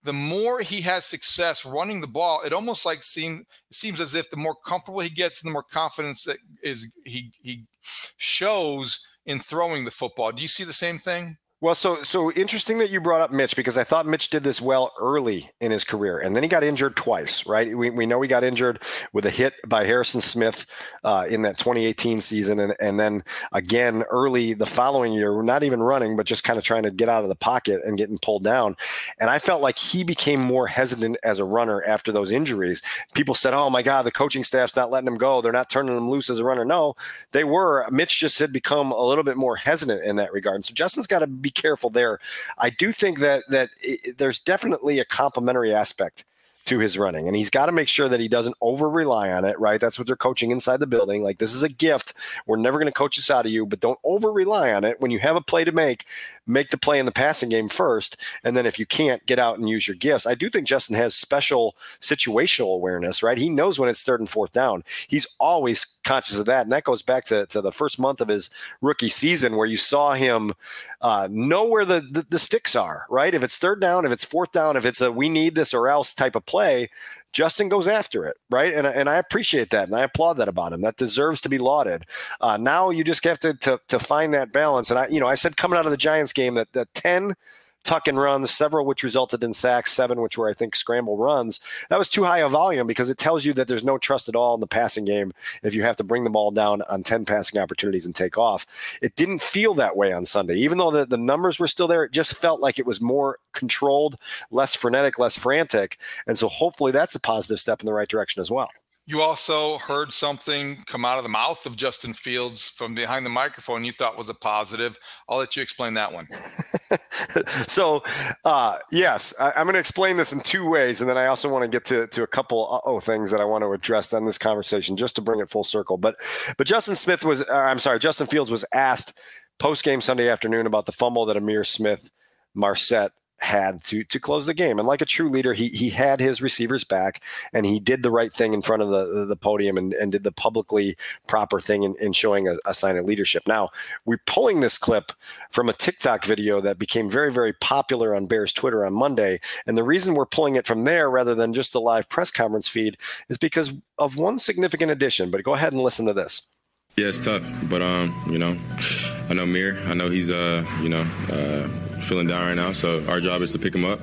The more he has success running the ball, it almost like seem, seems as if the more comfortable he gets, the more confidence that is he he shows in throwing the football. Do you see the same thing? Well, so so interesting that you brought up Mitch because I thought Mitch did this well early in his career, and then he got injured twice. Right? We, we know he got injured with a hit by Harrison Smith uh, in that 2018 season, and and then again early the following year, not even running, but just kind of trying to get out of the pocket and getting pulled down. And I felt like he became more hesitant as a runner after those injuries. People said, "Oh my God, the coaching staff's not letting him go. They're not turning him loose as a runner." No, they were. Mitch just had become a little bit more hesitant in that regard. And so Justin's got to be careful there. I do think that that it, there's definitely a complementary aspect to his running. And he's got to make sure that he doesn't over rely on it, right? That's what they're coaching inside the building. Like, this is a gift. We're never going to coach this out of you, but don't over rely on it. When you have a play to make, make the play in the passing game first. And then if you can't, get out and use your gifts. I do think Justin has special situational awareness, right? He knows when it's third and fourth down. He's always conscious of that. And that goes back to, to the first month of his rookie season where you saw him uh, know where the, the, the sticks are, right? If it's third down, if it's fourth down, if it's a we need this or else type of play, Justin goes after it, right? And, and I appreciate that, and I applaud that about him. That deserves to be lauded. Uh, now you just have to, to to find that balance. And I, you know, I said coming out of the Giants game that that ten tuck and runs, several which resulted in sacks, seven which were, I think, scramble runs. That was too high a volume because it tells you that there's no trust at all in the passing game if you have to bring the ball down on 10 passing opportunities and take off. It didn't feel that way on Sunday. Even though the, the numbers were still there, it just felt like it was more controlled, less frenetic, less frantic. And so hopefully that's a positive step in the right direction as well. You also heard something come out of the mouth of Justin Fields from behind the microphone you thought was a positive. I'll let you explain that one. so, uh, yes, I, am going to explain this in two ways. And then I also want to get to, to a couple oh things that I want to address on this conversation just to bring it full circle. But, but Justin Smith was, uh, I'm sorry, Justin Fields was asked post game Sunday afternoon about the fumble that Ihmir Smith Marsette had to to close the game. And like a true leader, he he had his receivers back and he did the right thing in front of the the podium and, and did the publicly proper thing in, in showing a, a sign of leadership. Now we're pulling this clip from a TikTok video that became very, very popular on Bears Twitter on Monday. And the reason we're pulling it from there rather than just a live press conference feed is because of one significant addition. But go ahead and listen to this. Yeah, it's tough, but um, you know, I know Mir. I know he's uh, you know, uh, feeling down right now. So our job is to pick him up.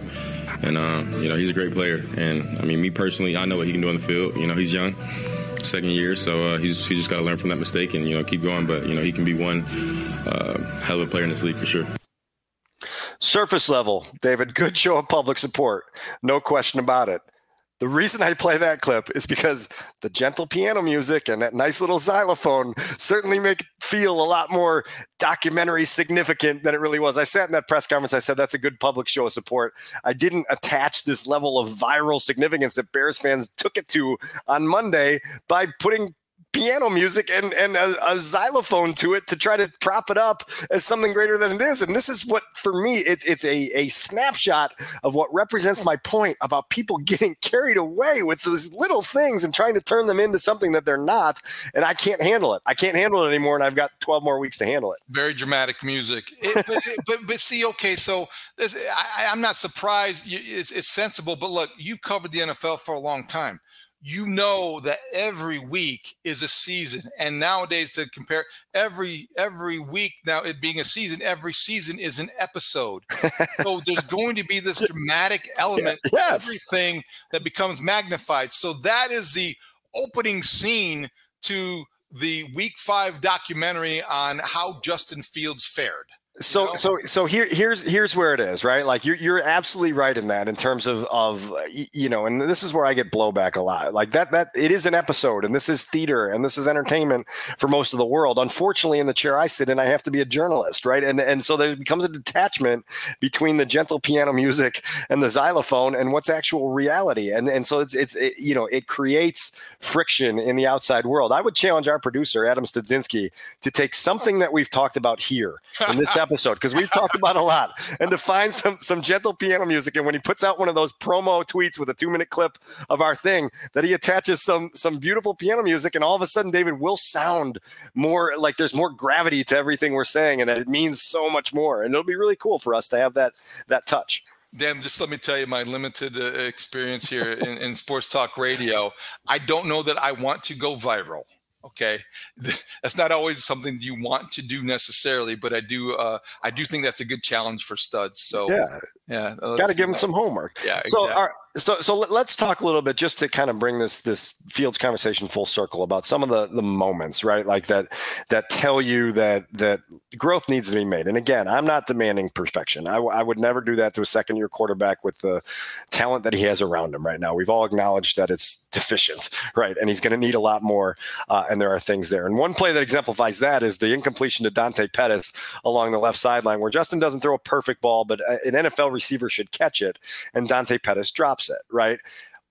And, um, you know, he's a great player. And, I mean, me personally, I know what he can do on the field. You know, he's young, second year, so uh, he's, he's just got to learn from that mistake and, you know, keep going. But, you know, he can be one uh, hell of a player in this league for sure. Surface level, David, good show of public support. No question about it. The reason I play that clip is because the gentle piano music and that nice little xylophone certainly make it feel a lot more documentary significant than it really was. I sat in that press conference. I said that's a good public show of support. I didn't attach this level of viral significance that Bears fans took it to on Monday by putting piano music and, and a, a, xylophone to it to try to prop it up as something greater than it is. And this is what, for me, it's it's a, a snapshot of what represents my point about people getting carried away with these little things and trying to turn them into something that they're not. And I can't handle it. I can't handle it anymore. And I've got 12 more weeks to handle it. Very dramatic music. It, but, but, but, see, okay, so this, I, am not surprised. It's, it's sensible. But look, you've covered the NFL for a long time you know that every week is a season and nowadays to compare every every week now it being a season every season is an episode. So there's going to be this dramatic element yes. everything that becomes magnified. So that is the opening scene to the week five documentary on how justin fields fared so know? so so here here's here's where it is right? Like you're you're absolutely right in that in terms of of uh, you know and this is where i get blowback a lot. Like that that it is an episode and this is theater and this is entertainment for most of the world. Unfortunately in the chair i sit in i have to be a journalist right? And and so there becomes a detachment between the gentle piano music and the xylophone and what's actual reality. And and so it's it's it, you know it creates friction in the outside world. I would challenge our producer adam studzinski to take something that we've talked about here in this episode because we've talked about a lot. And to find some some gentle piano music, and when he puts out one of those promo tweets with a two minute clip of our thing, that he attaches some some beautiful piano music, and all of a sudden, David will sound more like there's more gravity to everything we're saying, and that it means so much more. And it'll be really cool for us to have that that touch. Dan, just let me tell you my limited uh, experience here in, in sports talk radio. I don't know that I want to go viral. Okay, that's not always something you want to do necessarily, but I do. Uh, I do think that's a good challenge for studs. So yeah, yeah, got to give them some homework. Yeah. So, exactly. so, so let's talk a little bit just to kind of bring this this Fields conversation full circle about some of the the moments, right? Like that that tell you that that growth needs to be made. And again, I'm not demanding perfection. I, I would never do that to a second year quarterback with the talent that he has around him right now. We've all acknowledged that it's deficient, right? And he's going to need a lot more. Uh, and there are things there. And one play that exemplifies that is the incompletion to Dante Pettis along the left sideline, where Justin doesn't throw a perfect ball, but an NFL receiver should catch it, and Dante Pettis drops it, right?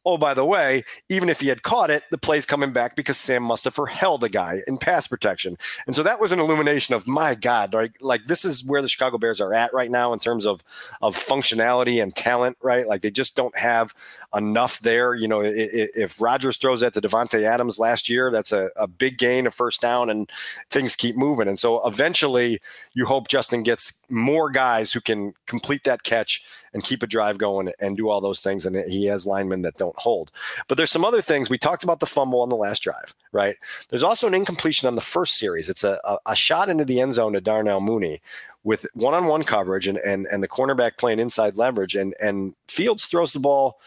Oh, by the way, even if he had caught it, the play's coming back because Sam Mustipher held a guy in pass protection. And so that was an illumination of my God, right? Like this is where the Chicago Bears are at right now in terms of of functionality and talent, right? Like they just don't have enough there. You know, if, Rodgers throws that to Davante Adams last year, that's a, a big gain, a first down, and things keep moving. And so eventually you hope Justin gets more guys who can complete that catch and keep a drive going and do all those things. And he has linemen that don't hold. But there's some other things. We talked about the fumble on the last drive, right? There's also an incompletion on the first series. It's a, a, a shot into the end zone to Darnell Mooney with one-on-one coverage and and and the cornerback playing inside leverage and and Fields throws the ball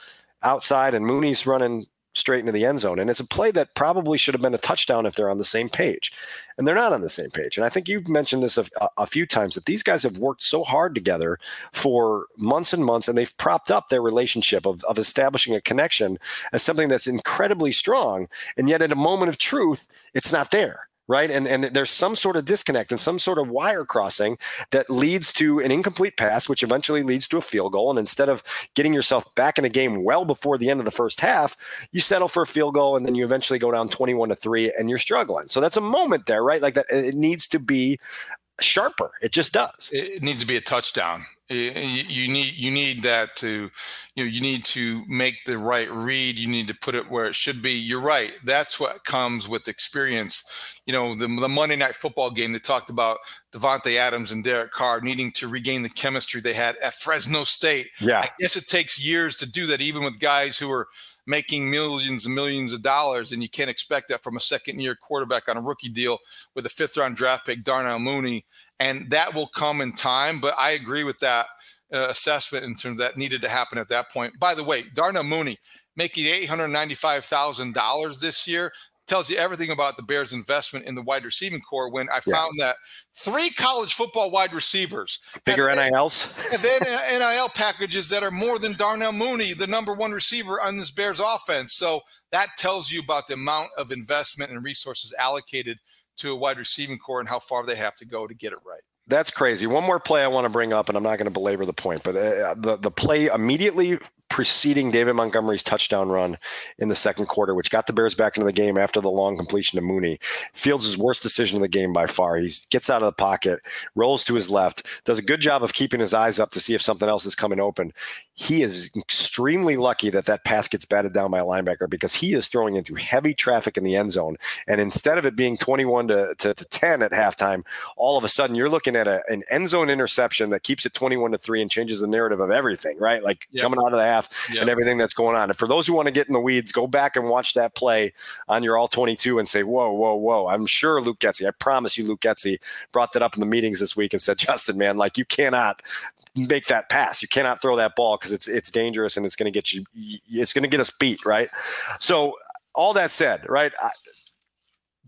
outside and Mooney's running straight into the end zone. And it's a play that probably should have been a touchdown if they're on the same page. And they're not on the same page. And I think you've mentioned this a, a, few times that these guys have worked so hard together for months and months, and they've propped up their relationship of, of establishing a connection as something that's incredibly strong. And yet, at a moment of truth, it's not there right? And and there's some sort of disconnect and some sort of wire crossing that leads to an incomplete pass, which eventually leads to a field goal. And instead of getting yourself back in a game well before the end of the first half, you settle for a field goal and then you eventually go down 21 to three and you're struggling. So that's a moment there, right? Like that it needs to be sharper. It just does. It needs to be a touchdown. You need you need that to you know you need to make the right read. You need to put it where it should be. You're right. That's what comes with experience. You know the, the Monday Night Football game. They talked about Davante Adams and Derek Carr needing to regain the chemistry they had at Fresno State. Yeah, I guess it takes years to do that, even with guys who are making millions and millions of dollars, and you can't expect that from a second year quarterback on a rookie deal with a fifth round draft pick, Darnell Mooney and that will come in time. But I agree with that uh, assessment in terms that needed to happen at that point. By the way, Darnell Mooney making $895,000 this year tells you everything about the Bears' investment in the wide receiving core. When I found that three college football wide receivers bigger have, NILs have NIL packages that are more than Darnell Mooney, the number one receiver on this Bears offense. So that tells you about the amount of investment and resources allocated to a wide receiving core and how far they have to go to get it right. That's crazy. One more play I want to bring up, and I'm not going to belabor the point, but uh, the the play immediately preceding David Montgomery's touchdown run in the second quarter, which got the Bears back into the game after the long completion to Mooney. Fields' worst decision in the game by far. He gets out of the pocket, rolls to his left, does a good job of keeping his eyes up to see if something else is coming open he is extremely lucky that that pass gets batted down by a linebacker because he is throwing into heavy traffic in the end zone. And instead of it being 21 to, to, to 10 at halftime, all of a sudden you're looking at a, an end zone interception that keeps it 21 to 3 and changes the narrative of everything, right? Like yep. coming out of the half yep. and everything that's going on. And for those who want to get in the weeds, go back and watch that play on your all 22 and say, whoa, whoa, whoa. I'm sure Luke Getsy, I promise you, Luke Getsy brought that up in the meetings this week and said, Justin, man, like you cannot make that pass. You cannot throw that ball because it's it's dangerous and it's going to get you. It's going to get us beat, right? So all that said, right? I,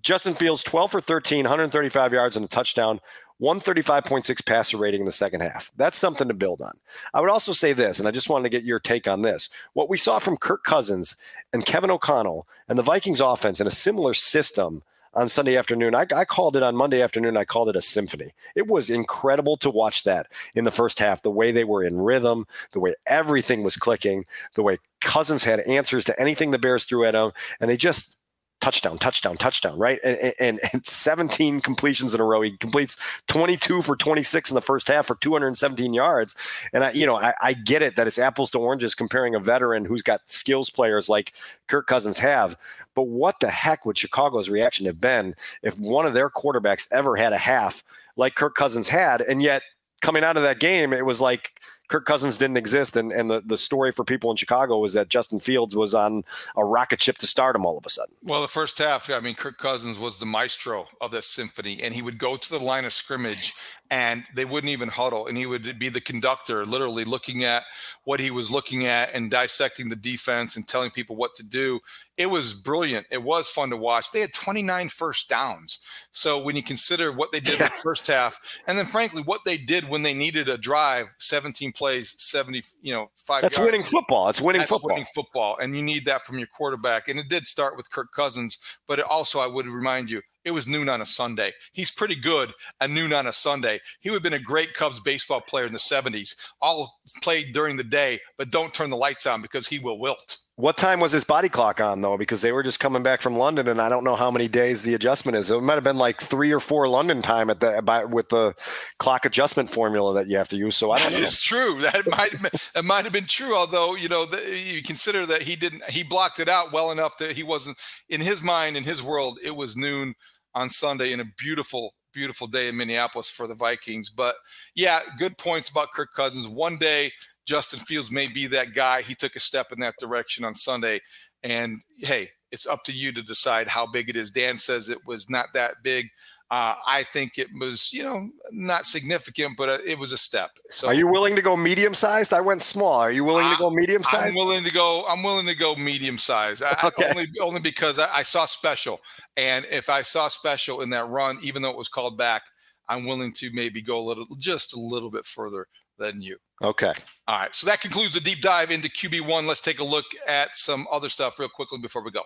Justin Fields, 12 for 13, 135 yards and a touchdown, 135.6 passer rating in the second half. That's something to build on. I would also say this, and I just wanted to get your take on this. What we saw from Kirk Cousins and Kevin O'Connell and the Vikings offense in a similar system – on Sunday afternoon. I, I, called it on Monday afternoon. I called it a symphony. It was incredible to watch that in the first half, the way they were in rhythm, the way everything was clicking, the way Cousins had answers to anything the Bears threw at him. And they just touchdown, touchdown, touchdown, right? And, and, and 17 completions in a row. He completes 22 for 26 in the first half for 217 yards. And I, you know, I, I get it that it's apples to oranges comparing a veteran who's got skills players like Kirk Cousins have. But what the heck would Chicago's reaction have been if one of their quarterbacks ever had a half like Kirk Cousins had, and yet coming out of that game, it was like Kirk Cousins didn't exist, and and the the story for people in Chicago was that Justin Fields was on a rocket ship to stardom all of a sudden. Well, the first half, I mean, Kirk Cousins was the maestro of that symphony, and he would go to the line of scrimmage and they wouldn't even huddle and he would be the conductor literally looking at what he was looking at and dissecting the defense and telling people what to do. It was brilliant. It was fun to watch. They had 29 first downs. So when you consider what they did in the first half and then frankly what they did when they needed a drive 17 plays 70 you know five that's yards, winning football. It's winning that's football. winning football and you need that from your quarterback. And it did start with kirk cousins but it also i would remind you it was noon on a Sunday. He's pretty good at noon on a Sunday. He would have been a great Cubs baseball player in the 70s. All played during the day, but don't turn the lights on because he will wilt. What time was his body clock on though? Because they were just coming back from London, and I don't know how many days the adjustment is. It might have been like three or four London time at the by, with the clock adjustment formula that you have to use. So I don't know. It's true. That might have been, that might have been true. Although you know the, you consider that he didn't he blocked it out well enough that he wasn't in his mind in his world. It was noon on Sunday in a beautiful, beautiful day in Minneapolis for the Vikings. But yeah, good points about Kirk Cousins. One day, Justin Fields may be that guy. He took a step in that direction on Sunday. And hey, it's up to you to decide how big it is. Dan says it was not that big. Uh, I think it was, you know, not significant, but uh, it was a step. So, are you willing to go medium sized? I went small. Are you willing to go medium sized? I'm willing to go. I'm willing to go medium sized. Okay. Only, only because I, I saw special, and if I saw special in that run, even though it was called back, I'm willing to maybe go a little, just a little bit further than you. Okay. All right. So that concludes the deep dive into QB one. Let's take a look at some other stuff real quickly before we go.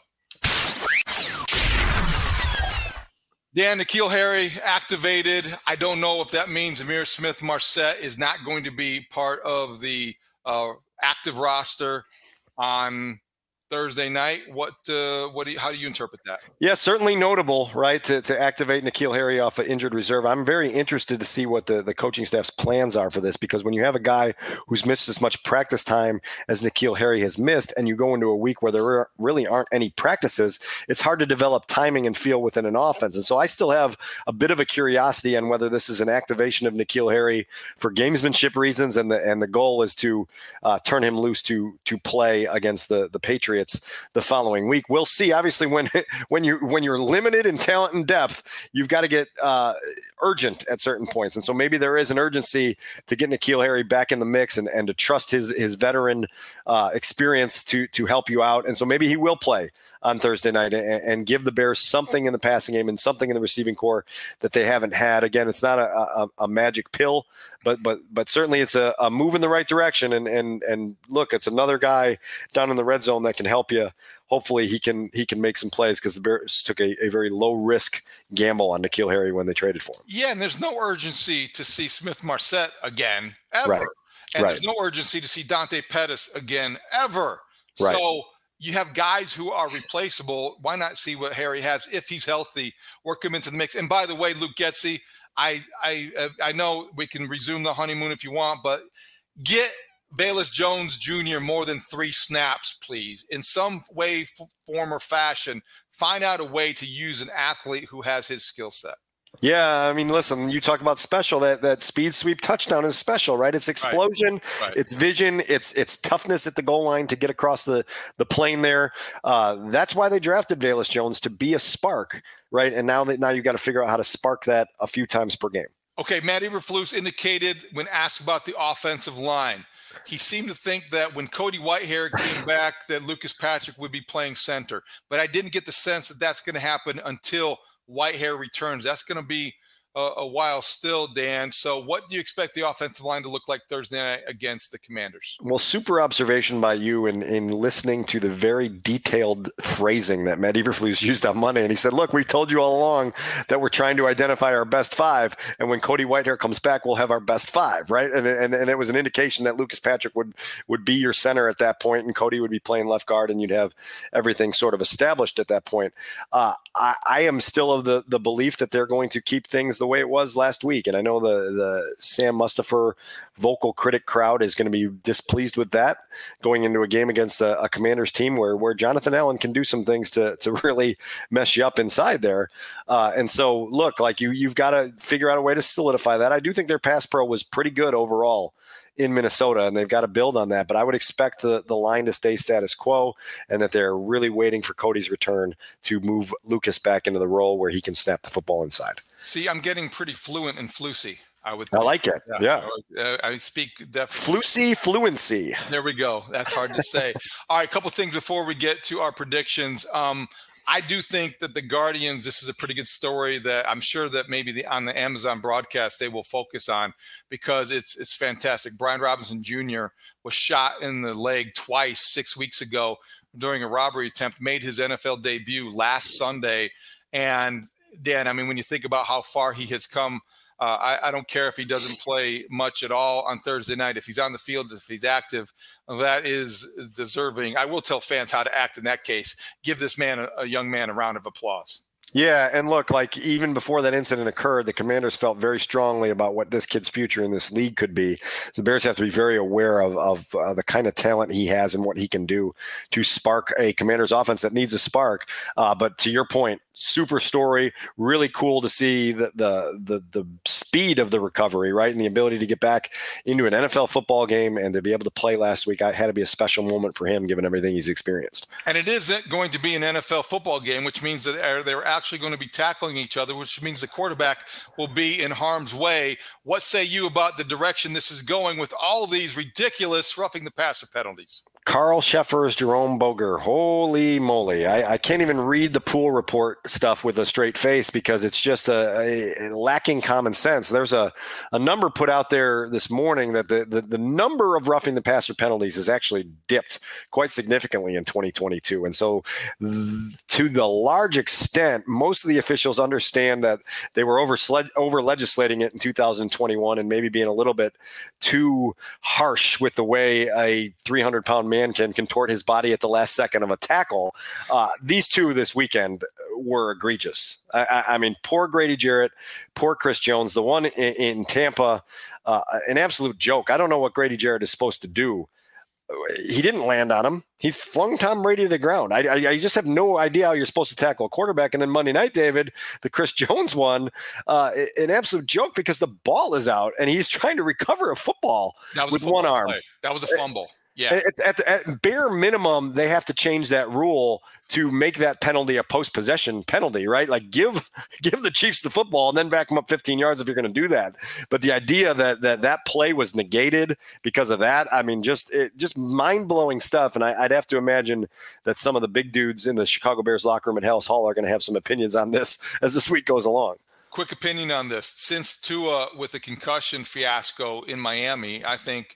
Dan N'Keal Harry activated. I don't know if that means Ihmir Smith Marsette is not going to be part of the uh, active roster on Thursday night. What uh, what do you, how do you interpret that? Yeah, certainly notable, right? To, to activate N'Keal Harry off of injured reserve. I'm very interested to see what the, the coaching staff's plans are for this because when you have a guy who's missed as much practice time as N'Keal Harry has missed, and you go into a week where there really aren't any practices, it's hard to develop timing and feel within an offense. And so I still have a bit of a curiosity on whether this is an activation of N'Keal Harry for gamesmanship reasons, and the and the goal is to uh, turn him loose to to play against the the Patriots the following week. We'll see. Obviously, when when you when you're limited in talent and depth, you've got to get uh, urgent at certain points, and so maybe there is an urgency to get N'Keal Harry back in the mix and, and to trust his his veteran uh, experience to to help you out. And so maybe he will play on Thursday night and, and, give the Bears something in the passing game and something in the receiving core that they haven't had. Again, it's not a, a, a magic pill, but but but certainly it's a, a move in the right direction. And and and look, it's another guy down in the red zone that can help you. Hopefully, he can he can make some plays because the Bears took a, a very low risk gamble on N'Keal Harry when they traded for him. Yeah, and there's no urgency to see Smith Marsette again ever, right. and right. there's no urgency to see Dante Pettis again ever. Right. So you have guys who are replaceable. Why not see what Harry has if he's healthy? Work him into the mix. And by the way, Luke Getsy, I I uh, I know we can resume the honeymoon if you want, but get Velus Jones Jr. more than three snaps, please. In some way, f- form, or fashion, find out a way to use an athlete who has his skill set. Yeah, I mean, listen, you talk about special. That that speed sweep touchdown is special, right? It's explosion, right. Right. it's vision, it's it's toughness at the goal line to get across the the plane there. Uh, that's why they drafted Velus Jones to be a spark, right? And now that now you've got to figure out how to spark that a few times per game. Okay, Matt Eberflus indicated when asked about the offensive line he seemed to think that when Cody Whitehair came back, that Lucas Patrick would be playing center. But I didn't get the sense that that's going to happen until Whitehair returns. That's going to be a, a, while still, Dan. So, what do you expect the offensive line to look like Thursday night against the Commanders? Well, super observation by you in, in listening to the very detailed phrasing that Matt Eberflus used on Monday. And he said, Look, we told you all along that we're trying to identify our best five. And when Cody Whitehair comes back, we'll have our best five, right? And, and, and it was an indication that Lucas Patrick would, would be your center at that point, and Cody would be playing left guard, and you'd have everything sort of established at that point. Uh, I, I am still of the, the belief that they're going to keep things the way it was last week. And I know the the Sam Mustipher vocal critic crowd is going to be displeased with that going into a game against a, a, Commanders team where where Jonathan Allen can do some things to to really mess you up inside there. Uh, and so look, like you you've got to figure out a way to solidify that. I do think their pass pro was pretty good overall in Minnesota, and they've got to build on that. But I would expect the, the line to stay status quo and that they're really waiting for Cody's return to move Lucas back into the role where he can snap the football inside. See, I'm getting pretty fluent in Flusy. I would. Think. I like it. Yeah, yeah. I speak definitely. Flusy fluency. There we go. That's hard to say. All right, a couple things before we get to our predictions. Um, I do think that the Guardians, this is a pretty good story that I'm sure that maybe the, on the Amazon broadcast they will focus on because it's it's fantastic. Brian Robinson Jr. was shot in the leg twice six weeks ago during a robbery attempt, made his NFL debut last Sunday. And Dan, I mean, when you think about how far he has come – uh, I, I, don't care if he doesn't play much at all on Thursday night. If he's on the field, if he's active, that is deserving. I will tell fans how to act in that case. Give this man, a, a young man, a round of applause. Yeah, and look, like even before that incident occurred, the Commanders felt very strongly about what this kid's future in this league could be. The Bears have to be very aware of, of uh, the kind of talent he has and what he can do to spark a Commanders offense that needs a spark. Uh, but to your point, super story. Really cool to see the, the, the the speed of the recovery, right, and the ability to get back into an NFL football game and to be able to play last week. I had to be a special moment for him, given everything he's experienced. And it isn't going to be an NFL football game, which means that they're actually going to be tackling each other, which means the quarterback will be in harm's way. What say you about the direction this is going with all these ridiculous roughing the passer penalties? Carl Cheffers, Jerome Boger. Holy moly. I, I, can't even read the pool report stuff with a straight face because it's just a, a lacking common sense. There's a, a number put out there this morning that the, the, the, number of roughing the passer penalties has actually dipped quite significantly in 2022. And so, th- to the large extent, most of the officials understand that they were over, over legislating it in 2021 and maybe being a little bit too harsh with the way a 300 pound man can contort his body at the last second of a tackle. Uh, these two this weekend were egregious. I, I, mean, poor Grady Jarrett, poor Chris Jones. The one in, in Tampa, uh, an absolute joke. I don't know what Grady Jarrett is supposed to do he didn't land on him. He flung Tom Brady to the ground. I, I, I, just have no idea how you're supposed to tackle a quarterback. And then Monday night, David, the Chris Jones one, uh, an absolute joke because the ball is out and he's trying to recover a football with one arm. Play. That was a fumble. Yeah. At, at, at, bare minimum, they have to change that rule to make that penalty a post possession penalty, right? Like give give the Chiefs the football and then back them up 15 yards if you're going to do that. But the idea that that that play was negated because of that, I mean, just it, just mind blowing stuff. And I, would have to imagine that some of the big dudes in the Chicago Bears locker room at Halas Hall are going to have some opinions on this as this week goes along. Quick opinion on this: since Tua with the concussion fiasco in Miami, I think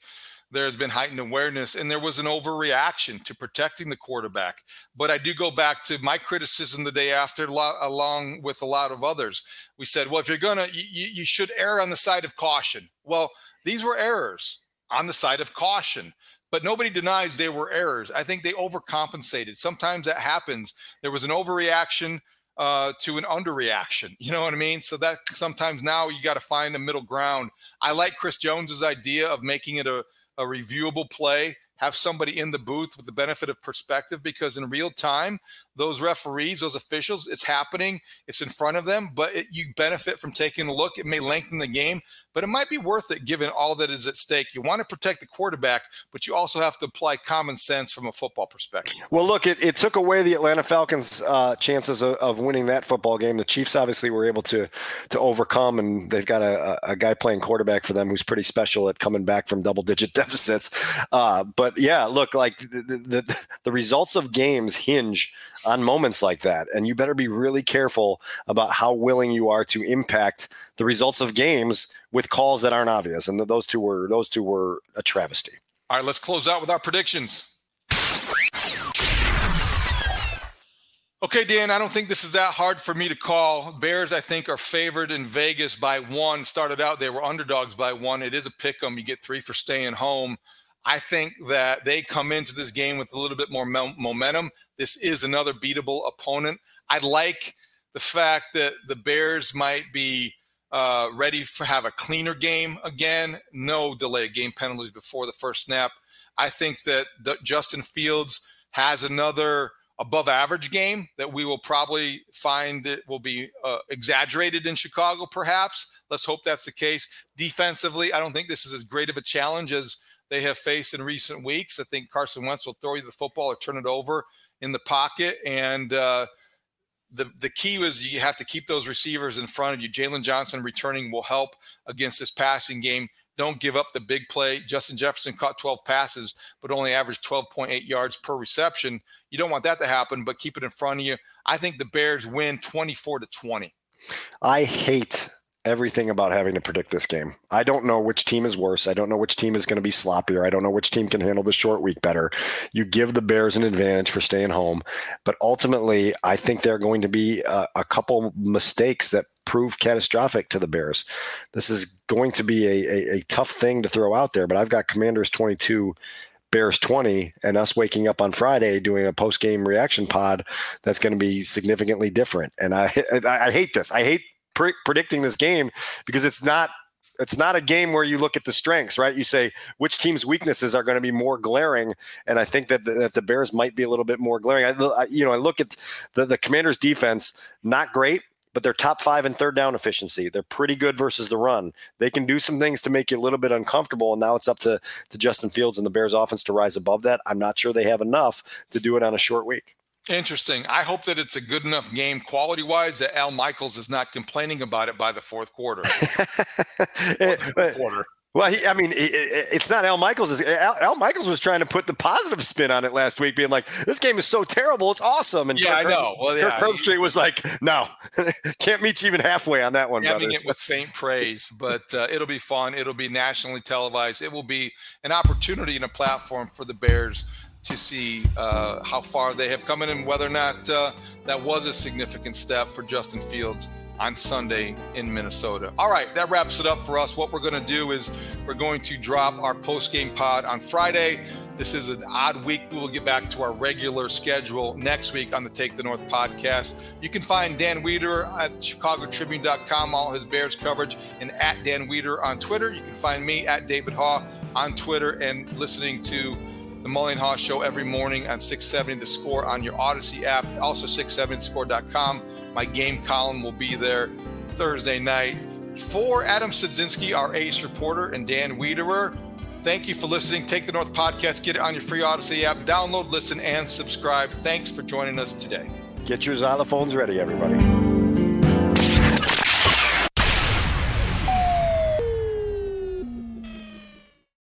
there's been heightened awareness and there was an overreaction to protecting the quarterback. But I do go back to my criticism the day after, along with a lot of others. We said, well, if you're going to, you, you should err on the side of caution. Well, these were errors on the side of caution but nobody denies they were errors. I think they overcompensated. Sometimes that happens. There was an overreaction uh, to an underreaction. You know what I mean? So that sometimes now you got to find a middle ground. I like Chris Jones's idea of making it a a reviewable play, have somebody in the booth with the benefit of perspective because in real time, those referees, those officials, it's happening, it's in front of them, but it, you benefit from taking a look. It may lengthen the game, but it might be worth it given all that is at stake. You want to protect the quarterback, but you also have to apply common sense from a football perspective. Well, look, it, it took away the Atlanta Falcons' uh, chances of, of, winning that football game. The Chiefs obviously were able to to overcome, and they've got a, a guy playing quarterback for them who's pretty special at coming back from double digit deficits. Uh, but yeah, look, like the, the, the results of games hinge on moments like that. And you better be really careful about how willing you are to impact the results of games with calls that aren't obvious. And those two were those two were a travesty. All right, let's close out with our predictions. Okay, Dan, I don't think this is that hard for me to call. Bears, I think, are favored in Vegas by one. Started out, they were underdogs by one. It is a pick 'em. You get three for staying home. I think that they come into this game with a little bit more momentum. This is another beatable opponent. I like the fact that the Bears might be uh, ready for have a cleaner game again. No delay game penalties before the first snap. I think that the, Justin Fields has another above average game that we will probably find will be uh, exaggerated in Chicago, perhaps. Let's hope that's the case. Defensively, I don't think this is as great of a challenge as they have faced in recent weeks. I think Carson Wentz will throw you the football or turn it over in the pocket. And uh, the, the key is you have to keep those receivers in front of you. Jaylon Johnson returning will help against this passing game. Don't give up the big play. Justin Jefferson caught 12 passes, but only averaged 12.8 yards per reception. You don't want that to happen, but keep it in front of you. I think the Bears win 24 to 20. I hate everything about having to predict this game. I don't know which team is worse. I don't know which team is going to be sloppier. I don't know which team can handle the short week better. You give the Bears an advantage for staying home, but ultimately, I think there are going to be a, a couple mistakes that prove catastrophic to the Bears. This is going to be a, a, a tough thing to throw out there, but I've got Commanders 22 Bears 20 and us waking up on Friday doing a post game reaction pod that's going to be significantly different. And I, I, I hate this. I hate pre- predicting this game because it's not it's not a game where you look at the strengths, right? You say which team's weaknesses are going to be more glaring, and I think that the, that the Bears might be a little bit more glaring. I, I, you know, I look at the the Commanders' defense, not great, but they're top five in third down efficiency. They're pretty good versus the run. They can do some things to make you a little bit uncomfortable, and now it's up to to Justin Fields and the Bears' offense to rise above that. I'm not sure they have enough to do it on a short week. Interesting. I hope that it's a good enough game quality wise that Al Michaels is not complaining about it by the fourth quarter. fourth quarter. Well, he, I mean, it, it's not Al Michaels. Al, Al, Michaels was trying to put the positive spin on it last week, being like, "This game is so terrible, it's awesome." And yeah, Kirk, I know. Well, yeah, Kirk Herbstreit was like, "No, can't meet you even halfway on that one." Having brothers. it with faint praise, but uh, it'll be fun. It'll be nationally televised. It will be an opportunity and a platform for the Bears to see uh, how far they have come in and whether or not uh, that was a significant step for Justin Fields on Sunday in Minnesota. All right, that wraps it up for us. What we're going to do is we're going to drop our post game pod on Friday. This is an odd week. We will get back to our regular schedule next week on the Take the North podcast. You can find Dan Wiederer at chicagotribune.com, all his Bears coverage, and at Dan Wiederer on Twitter. You can find me at David Haugh on Twitter and listening to the Mully Haugh Show every morning on 670 The Score on your Audacy app, also 670thescore.com. My game column will be there Thursday night. For Adam Studzinski, our ace reporter, and Dan Wiederer, thank you for listening. Take the North podcast, get it on your free Audacy app, download, listen, and subscribe. Thanks for joining us today. Get your xylophones ready, everybody.